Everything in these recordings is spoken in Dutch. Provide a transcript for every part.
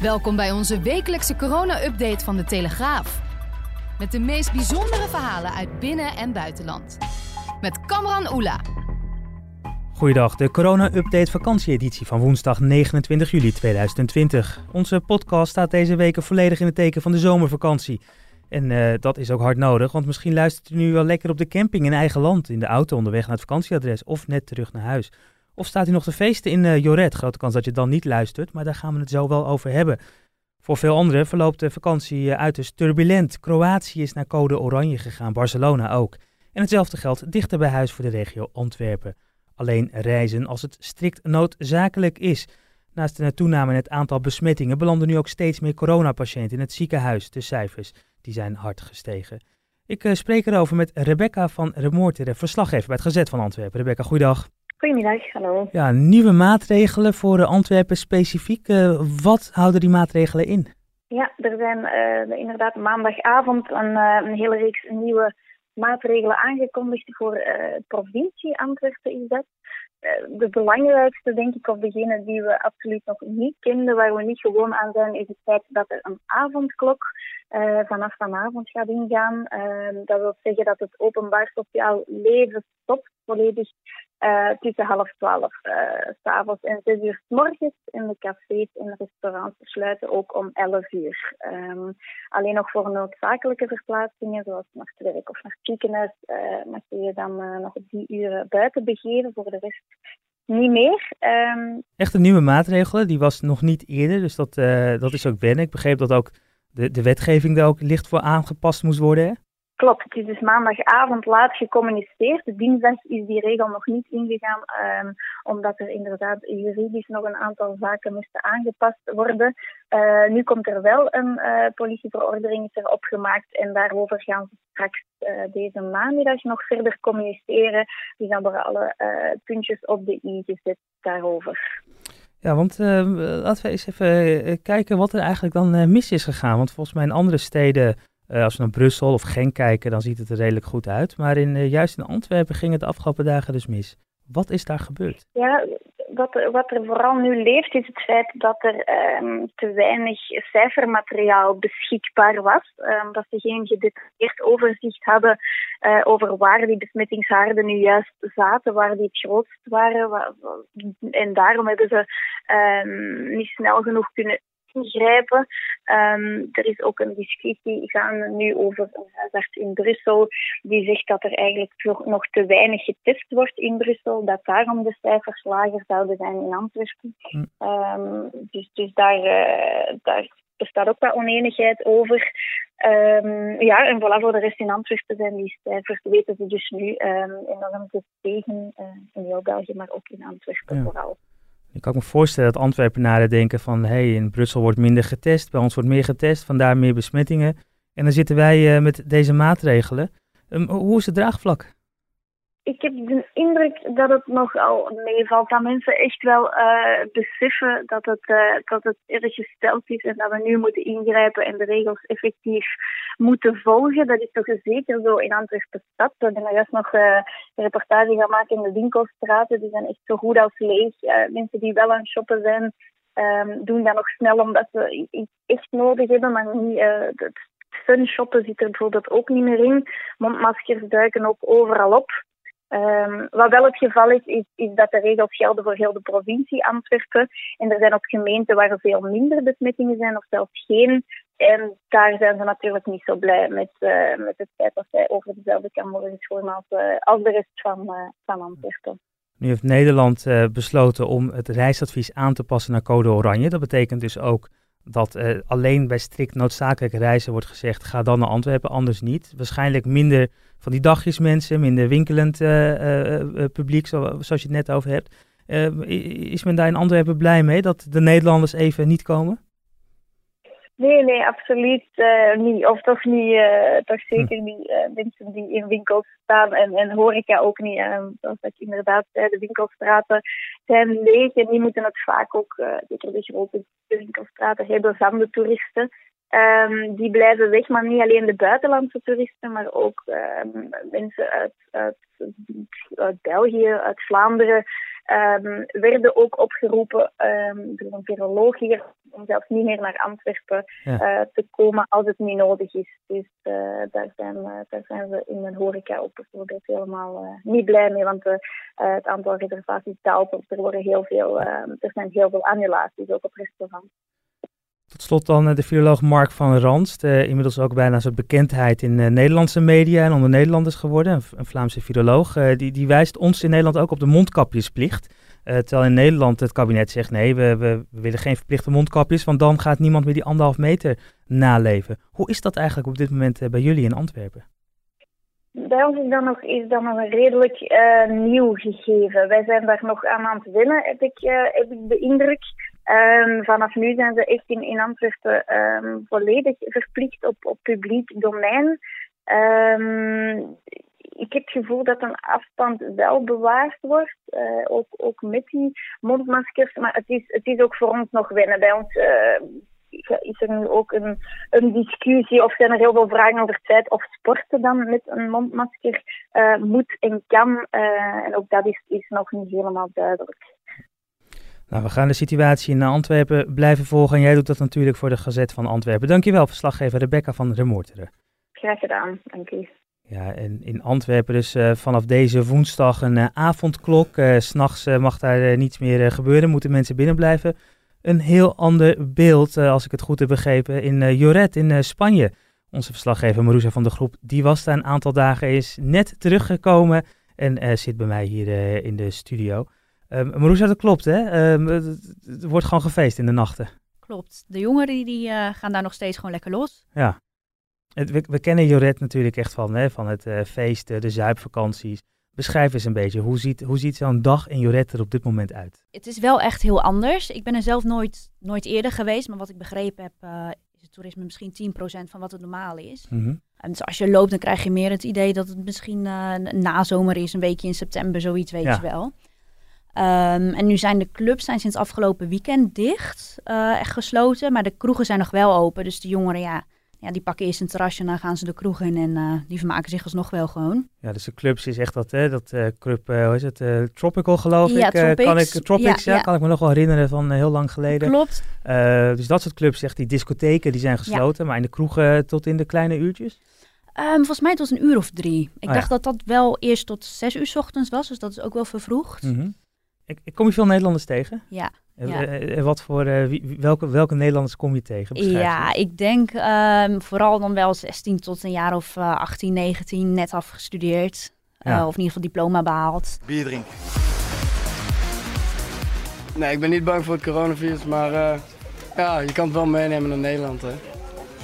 Welkom bij onze wekelijkse corona-update van de Telegraaf. Met de meest bijzondere verhalen uit binnen- en buitenland. Met Kamran Oela. Goeiedag, de corona-update vakantieeditie van woensdag 29 juli 2020. Onze podcast staat deze weken volledig in het teken van de zomervakantie. En uh, dat is ook hard nodig, want misschien luistert u nu wel lekker op de camping in eigen land, in de auto onderweg naar het vakantieadres of net terug naar huis. Of staat u nog te feesten in uh, Joret? Grote kans dat je dan niet luistert, maar daar gaan we het zo wel over hebben. Voor veel anderen verloopt de vakantie uh, uiterst turbulent. Kroatië is naar code oranje gegaan, Barcelona ook. En hetzelfde geldt dichter bij huis voor de regio Antwerpen. Alleen reizen als het strikt noodzakelijk is. Naast de toename in het aantal besmettingen belanden nu ook steeds meer coronapatiënten in het ziekenhuis. De cijfers die zijn hard gestegen. Ik uh, spreek erover met Rebecca van Remoorteren, verslaggever bij het Gezet van Antwerpen. Rebecca, goeiedag. Goedemiddag, hallo. Ja, nieuwe maatregelen voor Antwerpen specifiek. Uh, wat houden die maatregelen in? Ja, er zijn uh, inderdaad maandagavond een, een hele reeks nieuwe maatregelen aangekondigd voor de provincie Antwerpen is dat. De belangrijkste, denk ik, of degene die we absoluut nog niet kenden, waar we niet gewoon aan zijn, is het feit dat er een avondklok uh, vanaf vanavond gaat ingaan. Uh, dat wil zeggen dat het openbaar sociaal leven stopt volledig uh, tussen half twaalf s'avonds en zes uur s morgens. En de cafés en restaurants sluiten ook om elf uur. Um, alleen nog voor noodzakelijke verplaatsingen, zoals naar het werk of naar het ziekenhuis, mag je je dan nog die uren buiten begeven. Voor de rest niet meer. Um, Echt een nieuwe maatregel, die was nog niet eerder, dus dat, dat is ook wennen. Ik begreep dat ook de, de wetgeving daar ook licht voor aangepast moest worden. Klopt, het is dus maandagavond laat gecommuniceerd. Dinsdag is die regel nog niet ingegaan, um, omdat er inderdaad juridisch nog een aantal zaken moesten aangepast worden. Uh, nu komt er wel een uh, politieverordening er opgemaakt en daarover gaan ze straks uh, deze namiddag nog verder communiceren. Dus dan worden alle puntjes op de i gezet daarover. Ja, want uh, laten we eens even kijken wat er eigenlijk dan mis is gegaan. Want volgens mij in andere steden, uh, als we naar Brussel of Genk kijken, dan ziet het er redelijk goed uit. Maar in, juist in Antwerpen ging het de afgelopen dagen dus mis. Wat is daar gebeurd? Ja, wat er, wat er vooral nu leeft is het feit dat er um, te weinig cijfermateriaal beschikbaar was. Um, dat ze geen gedetailleerd overzicht hadden over waar die besmettingshaarden nu juist zaten, waar die het grootst waren. En daarom hebben ze um, niet snel genoeg kunnen ingrijpen. Um, er is ook een discussie gaande nu over een huisarts in Brussel die zegt dat er eigenlijk nog te weinig getest wordt in Brussel, dat daarom de cijfers lager zouden zijn in Antwerpen. Hm. Um, dus, dus daar, uh, daar bestaat ook wat oneenigheid over. Um, ja, en voilà, voor de rest in Antwerpen zijn die cijfers, weten ze dus nu, um, enorm gestegen uh, in heel België, maar ook in Antwerpen ja. vooral. Ik kan me voorstellen dat Antwerpenaren denken van... hé, hey, in Brussel wordt minder getest, bij ons wordt meer getest, vandaar meer besmettingen. En dan zitten wij uh, met deze maatregelen. Um, hoe is het draagvlak? Ik heb de indruk dat het nogal meevalt. Dat mensen echt wel uh, beseffen dat het, uh, dat het erg gesteld is en dat we nu moeten ingrijpen en de regels effectief moeten volgen. Dat is toch zeker zo in Antwerpen stad. We hebben juist nog een reportage gemaakt in de winkelstraten. Die zijn echt zo goed als leeg. mensen die wel aan het shoppen zijn, um, doen dat nog snel omdat ze iets echt nodig hebben, maar niet fun shoppen zit er bijvoorbeeld ook niet meer in. Mondmaskers duiken ook overal op. Um, wat wel het geval is, is, dat de regels gelden voor heel de provincie Antwerpen. En er zijn ook gemeenten waar er veel minder besmettingen zijn, of zelfs geen. En daar zijn ze natuurlijk niet zo blij met, uh, met het feit dat zij over dezelfde kan worden geschoren als, uh, als de rest van, uh, van Antwerpen. Nu heeft Nederland besloten om het reisadvies aan te passen naar code oranje. Dat betekent dus ook dat uh, alleen bij strikt noodzakelijke reizen wordt gezegd: ga dan naar Antwerpen, anders niet. Waarschijnlijk minder van die dagjesmensen, minder winkelend uh, uh, publiek, zo, zoals je het net over hebt. is men daar in Antwerpen blij mee dat de Nederlanders even niet komen? Nee, nee, absoluut uh, niet. Of toch niet, uh, toch hm. zeker niet uh, mensen die in winkels staan en, en horeca ook niet. zoals ik inderdaad zei, de winkelstraten zijn leeg en die moeten het vaak ook, zeker de grote winkelstraten, hebben van de toeristen. Um, die blijven weg, maar niet alleen de buitenlandse toeristen, maar ook um, mensen uit, uit, uit België, uit Vlaanderen um, werden ook opgeroepen um, door een viroloog hier om zelfs niet meer naar Antwerpen uh, te komen als het niet nodig is. Dus uh, daar, zijn, uh, daar zijn ze in een horeca ook bijvoorbeeld helemaal niet blij mee, want het aantal reservaties daalt. Er, worden heel veel, er zijn heel veel annulaties ook op restaurants. Tot slot dan de viroloog Mark van Ranst, inmiddels ook bijna soort bekendheid in Nederlandse media en onder Nederlanders geworden, een, Vlaamse viroloog. die, die wijst ons in Nederland ook op de mondkapjesplicht. Terwijl in Nederland het kabinet zegt nee, we, we, willen geen verplichte mondkapjes, want dan gaat niemand meer die anderhalf meter naleven. Hoe is dat eigenlijk op dit moment bij jullie in Antwerpen? Bij ons is dat nog, is dat nog een redelijk nieuw gegeven. Wij zijn daar nog aan aan het winnen, heb ik, heb ik de indruk. Um, vanaf nu zijn ze echt in, Antwerpen um, volledig verplicht op, op publiek domein. Um, ik heb het gevoel dat een afstand wel bewaard wordt, uh, ook, ook met die mondmaskers. Maar het is, het is ook voor ons nog wennen. Bij ons uh, is er nu ook een, een discussie of zijn er heel veel vragen over feit of sporten dan met een mondmasker uh, moet en kan. en ook dat is, is nog niet helemaal duidelijk. Nou, we gaan de situatie in Antwerpen blijven volgen. En jij doet dat natuurlijk voor de Gazet van Antwerpen. Dankjewel, verslaggever Rebecca van Remoorteren. Graag gedaan, dank u. Ja, en in Antwerpen dus uh, vanaf deze woensdag een uh, avondklok. Uh, S'nachts mag daar niets meer gebeuren, moeten mensen binnen blijven. Een heel ander beeld, als ik het goed heb begrepen, in Joret in Spanje. Onze verslaggever Maruza van de Groep, die was daar een aantal dagen, is net teruggekomen en zit bij mij hier in de studio. Um, dat klopt hè? Um, het, wordt gewoon gefeest in de nachten. Klopt. De jongeren die, gaan daar nog steeds gewoon lekker los. Ja. We, we, kennen Joret natuurlijk echt van, hè, van het uh, feesten, de zuipvakanties. Beschrijf eens een beetje, hoe ziet, hoe ziet zo'n dag in Joret er op dit moment uit? Het is wel echt heel anders. Ik ben er zelf nooit, nooit eerder geweest, maar wat ik begrepen heb, uh, is het toerisme misschien 10% van wat het normaal is. Mm -hmm. En dus als je loopt, dan krijg je meer het idee dat het misschien uh, nazomer is, een weekje in september, zoiets weet je wel. Um, en nu zijn de clubs zijn sinds afgelopen weekend dicht, echt gesloten, maar de kroegen zijn nog wel open. Dus de jongeren, ja, ja, die pakken eerst een terrasje en dan gaan ze de kroeg in en uh, die vermaken zich alsnog wel gewoon. Ja, dus de clubs is echt dat, hè, dat uh, club, hoe is het, Tropical geloof ja, ik. Tropics. kan ik, Tropics, ja, ja, kan ik me nog wel herinneren van heel lang geleden. Klopt. dus dat soort clubs, echt die discotheken, die zijn gesloten, maar in de kroegen tot in de kleine uurtjes? Um, volgens mij het was een uur of drie. Ik oh, dacht dat dat wel eerst tot zes uur s ochtends was, dus dat is ook wel vervroegd. Mm -hmm. Ik, ik, kom je veel Nederlanders tegen? Ja. Ja. En wat voor, uh, welke, welke Nederlanders kom je tegen? Ja, ik denk um, vooral dan wel 16 tot een jaar of uh, 18, 19, net afgestudeerd. Ja. Uh, of in ieder geval diploma behaald. Bier drinken. Nee, ik ben niet bang voor het coronavirus, maar uh, ja, je kan het wel meenemen naar Nederland. Hè.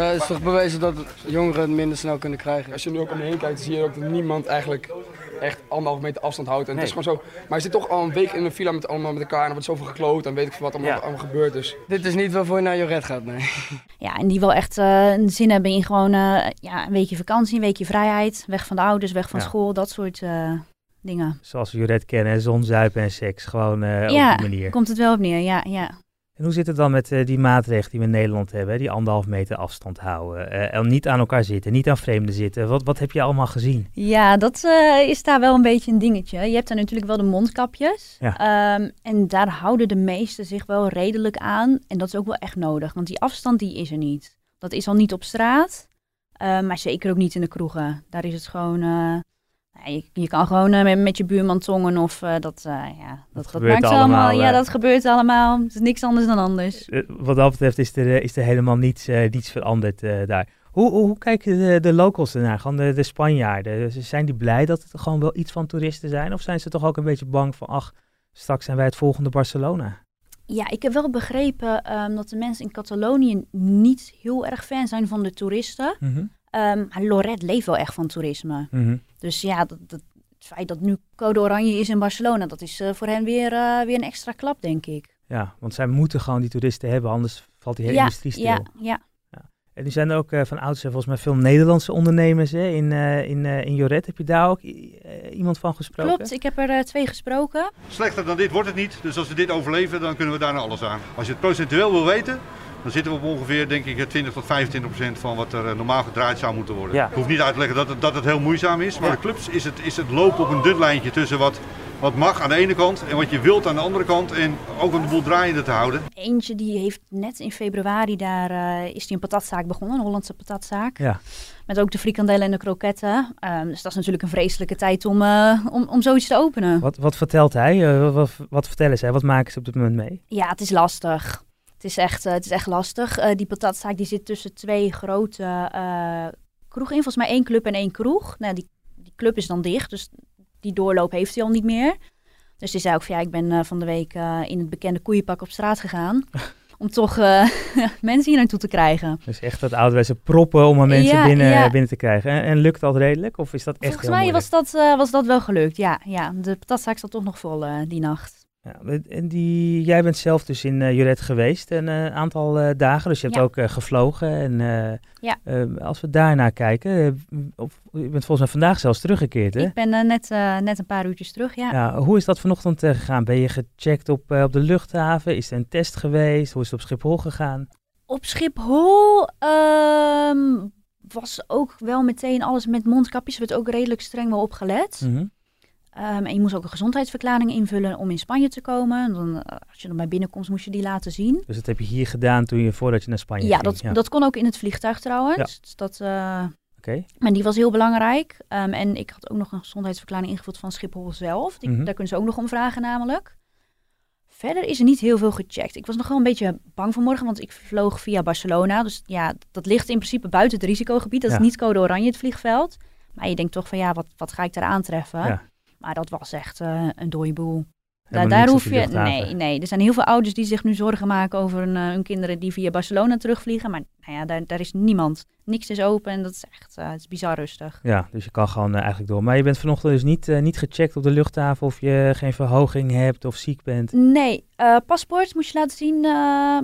Het is toch bewezen dat jongeren het minder snel kunnen krijgen. Als je nu ook om je heen kijkt, zie je ook dat niemand eigenlijk echt anderhalf meter afstand houdt. En het is gewoon zo. Maar je zit toch al een week in een villa met allemaal met elkaar en er wordt zoveel gekloot en weet ik veel wat allemaal, allemaal gebeurt. Dus. Dit is niet waarvoor je naar Joret gaat, nee. Ja, en die wel echt uh, een zin hebben in gewoon uh, ja, een weekje vakantie, een weekje vrijheid. Weg van de ouders, weg van school, dat soort uh, dingen. Zoals we Joret kennen, zon, zuipen en seks. Gewoon ja, op die manier. komt het wel op neer, ja. ja. En hoe zit het dan met uh, die maatregelen die we in Nederland hebben? Die anderhalf meter afstand houden. Uh, en niet aan elkaar zitten, niet aan vreemden zitten. Wat, wat heb je allemaal gezien? Ja, dat uh, is daar wel een beetje een dingetje. Je hebt daar natuurlijk wel de mondkapjes. Ja. Um, en daar houden de meesten zich wel redelijk aan. En dat is ook wel echt nodig. Want die afstand die is er niet. Dat is al niet op straat. maar zeker ook niet in de kroegen. Daar is het gewoon je, je, kan gewoon uh, met, met, je buurman tongen of uh, dat, uh, ja, dat, dat, dat maakt allemaal. allemaal ja, dat gebeurt allemaal. Het is niks anders dan anders. wat dat betreft is er, is er helemaal niets, niets veranderd daar. Hoe, hoe, hoe, kijken de, de locals ernaar, gewoon de, de Spanjaarden? Zijn die blij dat het gewoon wel iets van toeristen zijn? Of zijn ze toch ook een beetje bang van, ach, straks zijn wij het volgende Barcelona? Ja, ik heb wel begrepen um, dat de mensen in Catalonië niet heel erg fan zijn van de toeristen. Mm -hmm. Um, Lorette leeft wel echt van toerisme. Mm -hmm. Dus ja, dat, dat, het feit dat nu code oranje is in Barcelona, dat is voor hen weer, weer een extra klap, denk ik. Ja, want zij moeten gewoon die toeristen hebben, anders valt die hele industrie stil. Ja, ja. En er zijn ook uh, van oudsher volgens mij veel Nederlandse ondernemers hè, in, uh, in, uh, in Joret. Heb je daar ook iemand van gesproken? Klopt, ik heb er twee gesproken. Slechter dan dit wordt het niet. Dus als we dit overleven, dan kunnen we daar naar alles aan. Als je het procentueel wil weten, dan zitten we op ongeveer denk ik 20 tot 25 procent van wat er normaal gedraaid zou moeten worden. Ja. Ik hoef niet uit te leggen dat het, dat het heel moeizaam is. Maar ja. de clubs is het, is het lopen op een dun lijntje tussen wat wat mag aan de ene kant en wat je wilt aan de andere kant. En ook om de boel draaiende te houden. Eentje die heeft net in februari, daar uh, is die een patatzaak begonnen, een Hollandse patatzaak. Ja. Met ook de frikandellen en de kroketten. Um, dus dat is natuurlijk een vreselijke tijd om, uh, om, om zoiets te openen. Wat, wat vertelt hij? Uh, wat, wat vertellen zij? Wat maken ze op dit moment mee? Ja, het is lastig. Het is echt, het is echt lastig. die patatzaak die zit tussen twee grote kroegen in. Volgens mij één club en één kroeg. Nou, die, die club is dan dicht, dus die doorloop heeft hij al niet meer. Dus die zei ook van ja, ik ben uh, van de week uh, in het bekende koeienpak op straat gegaan. om toch uh, mensen hier naartoe te krijgen. Dus echt dat ouderwetse proppen om mensen ja, binnen, ja. binnen te krijgen. En, en, lukt dat redelijk? Of is dat echt Volgens mij was dat, was dat wel gelukt, ja. ja. De patatzaak zat toch nog vol die nacht. Ja, en die, jij bent zelf dus in uh, Juret geweest een uh, aantal uh, dagen, dus je hebt ook gevlogen. En ja. als we daarnaar kijken, of, je bent volgens mij vandaag zelfs teruggekeerd, hè? Ik ben net, net een paar uurtjes terug, ja. ja hoe is dat vanochtend gegaan? Ben je gecheckt op, op de luchthaven? Is er een test geweest? Hoe is het op Schiphol gegaan? Op Schiphol um, was ook wel meteen alles met mondkapjes. werd ook redelijk streng wel opgelet. Mm Um, en je moest ook een gezondheidsverklaring invullen om in Spanje te komen. Dan, eh, als je dan bij binnenkomst, moest je die laten zien. Dus dat heb je hier gedaan toen je voordat je naar Spanje ja, ging? Dat, ja, dat kon ook in het vliegtuig trouwens. Ja. Dus dat, uh, Maar die was heel belangrijk. Um, en ik had ook nog een gezondheidsverklaring ingevuld van Schiphol zelf. Die, mm -hmm. Daar kunnen ze ook nog om vragen namelijk. Verder is er niet heel veel gecheckt. Ik was nog wel een beetje bang vanmorgen, want ik vloog via Barcelona. Dus ja, dat ligt in principe buiten het risicogebied. Dat is niet code oranje, het vliegveld. Maar je denkt toch van ja, wat, wat ga ik daar aantreffen? Maar dat was echt uh, een dode boel. Daar, daar hoef je. Nee, nee. Er zijn heel veel ouders die zich nu zorgen maken over hun, uh, hun kinderen die via Barcelona terugvliegen. Maar nou ja, daar, daar is niemand. Niks is open en dat is echt uh, het is bizar rustig. Ja, dus je kan gewoon eigenlijk door. Maar je bent vanochtend dus niet, niet gecheckt op de luchthaven of je geen verhoging hebt of ziek bent? Nee, paspoort moest je laten zien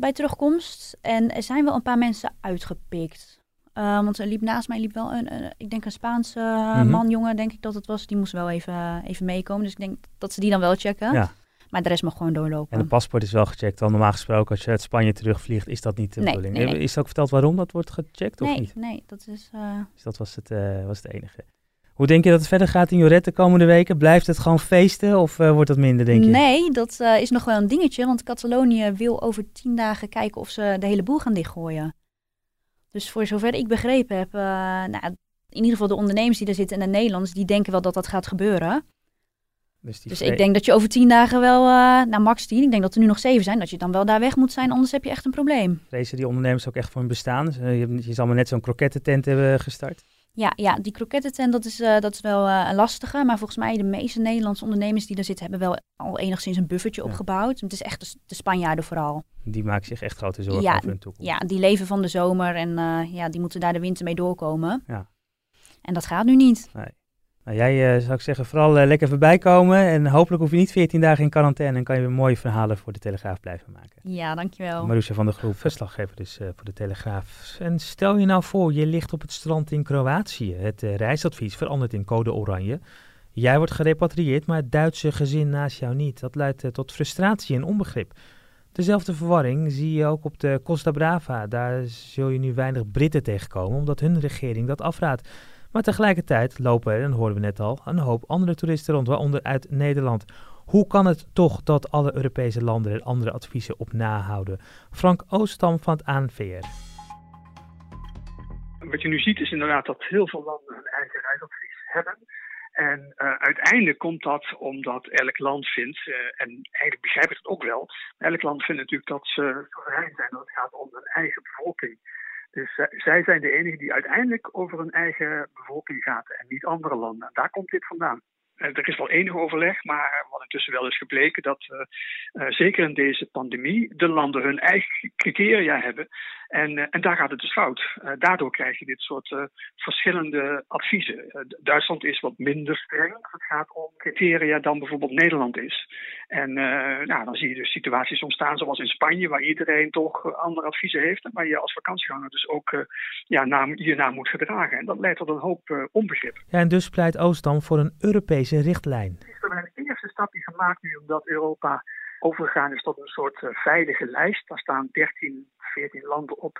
bij terugkomst. En er zijn wel een paar mensen uitgepikt. Uh, want er liep naast mij liep wel een, een ik denk een Spaanse mm man, jongen, denk ik dat het was. Die moest wel even, even meekomen. Dus ik denk dat ze die dan wel checken. Ja. Maar de rest mag gewoon doorlopen. En het paspoort is wel gecheckt. Dan normaal gesproken, als je uit Spanje terugvliegt, is dat niet de nee, bedoeling. Nee, nee. Is ook verteld waarom dat wordt gecheckt of nee, niet? Nee, dat is... Uh... Dus dat was het, uh, was het enige. Hoe denk je dat het verder gaat in Joret de komende weken? Blijft het gewoon feesten of uh, wordt dat minder, denk je? Nee, dat is nog wel een dingetje. Want Catalonië wil over tien dagen kijken of ze de hele boel gaan dichtgooien. Dus voor zover ik begrepen heb, uh, nou, in ieder geval de ondernemers die er zitten en de Nederlanders, die denken wel dat dat gaat gebeuren. Dus, dus ik denk dat je over tien dagen wel, uh, nou max tien, ik denk dat er nu nog zeven zijn, dat je dan wel daar weg moet zijn, anders heb je echt een probleem. Vrezen die ondernemers ook echt voor hun bestaan? Dus, uh, je, je zal maar net zo'n krokettentent hebben gestart. Ja, ja die krokettentent, dat is, uh, dat is wel uh, een lastige. Maar volgens mij de meeste Nederlandse ondernemers die er zitten, hebben wel al enigszins een buffertje ja. opgebouwd. Het is echt de, de, Spanjaarden vooral. Die maken zich echt grote zorgen ja, over hun toekomst. Ja, die leven van de zomer en uh, ja, die moeten daar de winter mee doorkomen. Ja. En dat gaat nu niet. Nee. Nou, jij uh, zou ik zeggen, vooral uh, lekker voorbij komen. En hopelijk hoef je niet 14 dagen in quarantaine. En kan je weer mooie verhalen voor de Telegraaf blijven maken. Ja, dankjewel. Marusha van der Groep, verslaggever dus uh, voor de Telegraaf. En stel je nou voor, je ligt op het strand in Kroatië. Het reisadvies verandert in code oranje. Jij wordt gerepatrieerd, maar het Duitse gezin naast jou niet. Dat leidt tot frustratie en onbegrip. Dezelfde verwarring zie je ook op de Costa Brava. Daar zul je nu weinig Britten tegenkomen, omdat hun regering dat afraadt. Maar tegelijkertijd lopen er, en hoorden we net al, een hoop andere toeristen rond, waaronder uit Nederland. Hoe kan het toch dat alle Europese landen er andere adviezen op nahouden? Frank Oostam van het ANVR. Wat je nu ziet is inderdaad dat heel veel landen hun eigen reisadvies hebben. En uh, uiteindelijk komt dat omdat elk land vindt, uh, en eigenlijk begrijp ik het ook wel, elk land vindt natuurlijk dat ze soeverein zijn als het gaat om hun eigen bevolking. Dus uh, zij zijn de enigen die uiteindelijk over hun eigen bevolking gaat en niet andere landen. Daar komt dit vandaan. Er is wel enig overleg, maar wat intussen wel is gebleken dat zeker in deze pandemie de landen hun eigen criteria hebben. En, en daar gaat het dus fout. daardoor krijg je dit soort verschillende adviezen. Duitsland is wat minder streng als het gaat om criteria dan bijvoorbeeld Nederland is. En nou, dan zie je dus situaties ontstaan zoals in Spanje, waar iedereen toch andere adviezen heeft. En waar je als vakantieganger dus ook ja, naam moet gedragen. En dat leidt tot een hoop onbegrip. Ja, en dus pleit Oostdam voor een Europese richtlijn. Er is een eerste stapje gemaakt nu omdat Europa overgegaan is tot een soort veilige lijst. Daar staan 13, 14 landen op.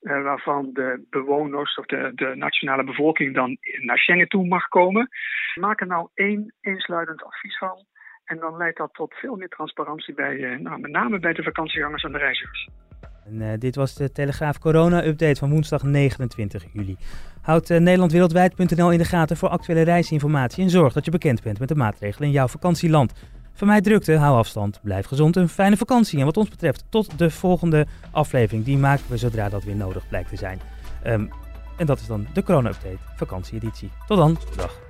Uh, waarvan de bewoners of de, de nationale bevolking dan naar Schengen toe mag komen. We maken nou één eensluidend advies van. En dan leidt dat tot veel meer transparantie bij, uh, nou, met name bij de vakantiegangers en de reizigers. En, uh, dit was de Telegraaf Corona-update van woensdag 29 juli. Houd uh, NederlandWereldwijd.nl in de gaten voor actuele reisinformatie en zorg dat je bekend bent met de maatregelen in jouw vakantieland. Van mij drukte, hou afstand, blijf gezond, een fijne vakantie. En wat ons betreft, tot de volgende aflevering. Die maken we zodra dat weer nodig blijkt te zijn. Um, en dat is dan de Corona-update, vakantieeditie. Tot dan, dag.